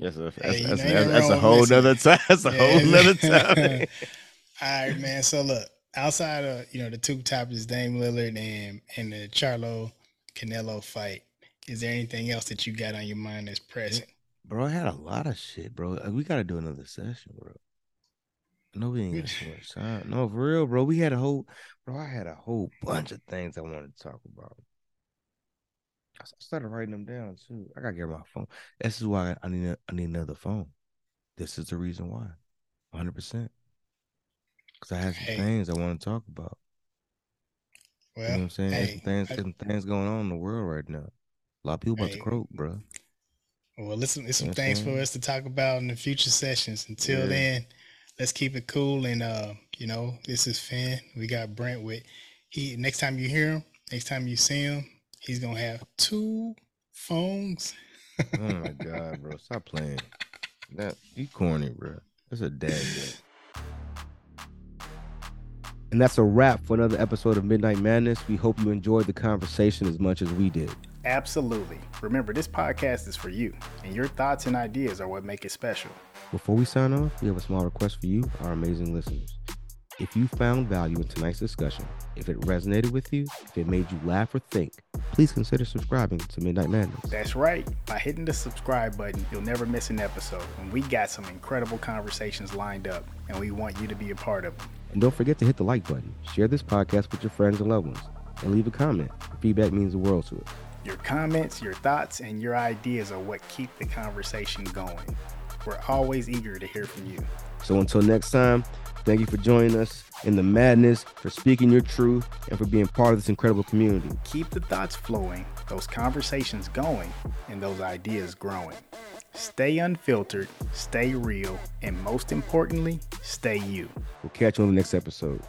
Yes, that's, Hey, that's, that's, that's a whole nother time. [LAUGHS] That's a Yeah. whole nother [LAUGHS] time. All right, man. So look, outside of you know the two topics, Dame Lillard and and the Charlo Canelo fight, is there anything else that you got on your mind that's present? Bro, I had a lot of shit, bro. Uh, We gotta do another session, bro. No, we ain't got too much time. No, for real, bro. We had a whole, bro. I had a whole bunch of things I wanted to talk about. I started writing them down too. I gotta get my phone. This is why I need a, I need another phone. This is the reason why, hundred percent. Because I have some Hey. things I want to talk about. you know what I'm saying? Hey, some things, I- some things going on in the world right now. A lot of people about Hey. to croak, bro. well, listen, there's some things for us to talk about in the future sessions. Until Yeah. then, let's keep it cool. And uh, you know, this is Finn. We got Brent with he. Next time you hear him, next time you see him, he's gonna have two phones. Oh my god, bro! Stop playing. That you corny, bro. That's a dad joke. And that's a wrap for another episode of Midnight Madness. We hope you enjoyed the conversation as much as we did. Absolutely. Remember, this podcast is for you, and your thoughts and ideas are what make it special. Before we sign off, we have a small request for you, our amazing listeners. If you found value in tonight's discussion, if it resonated with you, if it made you laugh or think, please consider subscribing to Midnight Madness. That's right. By hitting the subscribe button, you'll never miss an episode. And we got some incredible conversations lined up, and we want you to be a part of them. And don't forget to hit the like button, share this podcast with your friends and loved ones, and leave a comment. Your feedback means the world to us. Your comments, your thoughts, and your ideas are what keep the conversation going. We're always eager to hear from you. So until next time, thank you for joining us. in the madness, for speaking your truth, and for being part of this incredible community. Keep the thoughts flowing, those conversations going, and those ideas growing. Stay unfiltered, stay real, and most importantly, stay you. We'll catch you on the next episode.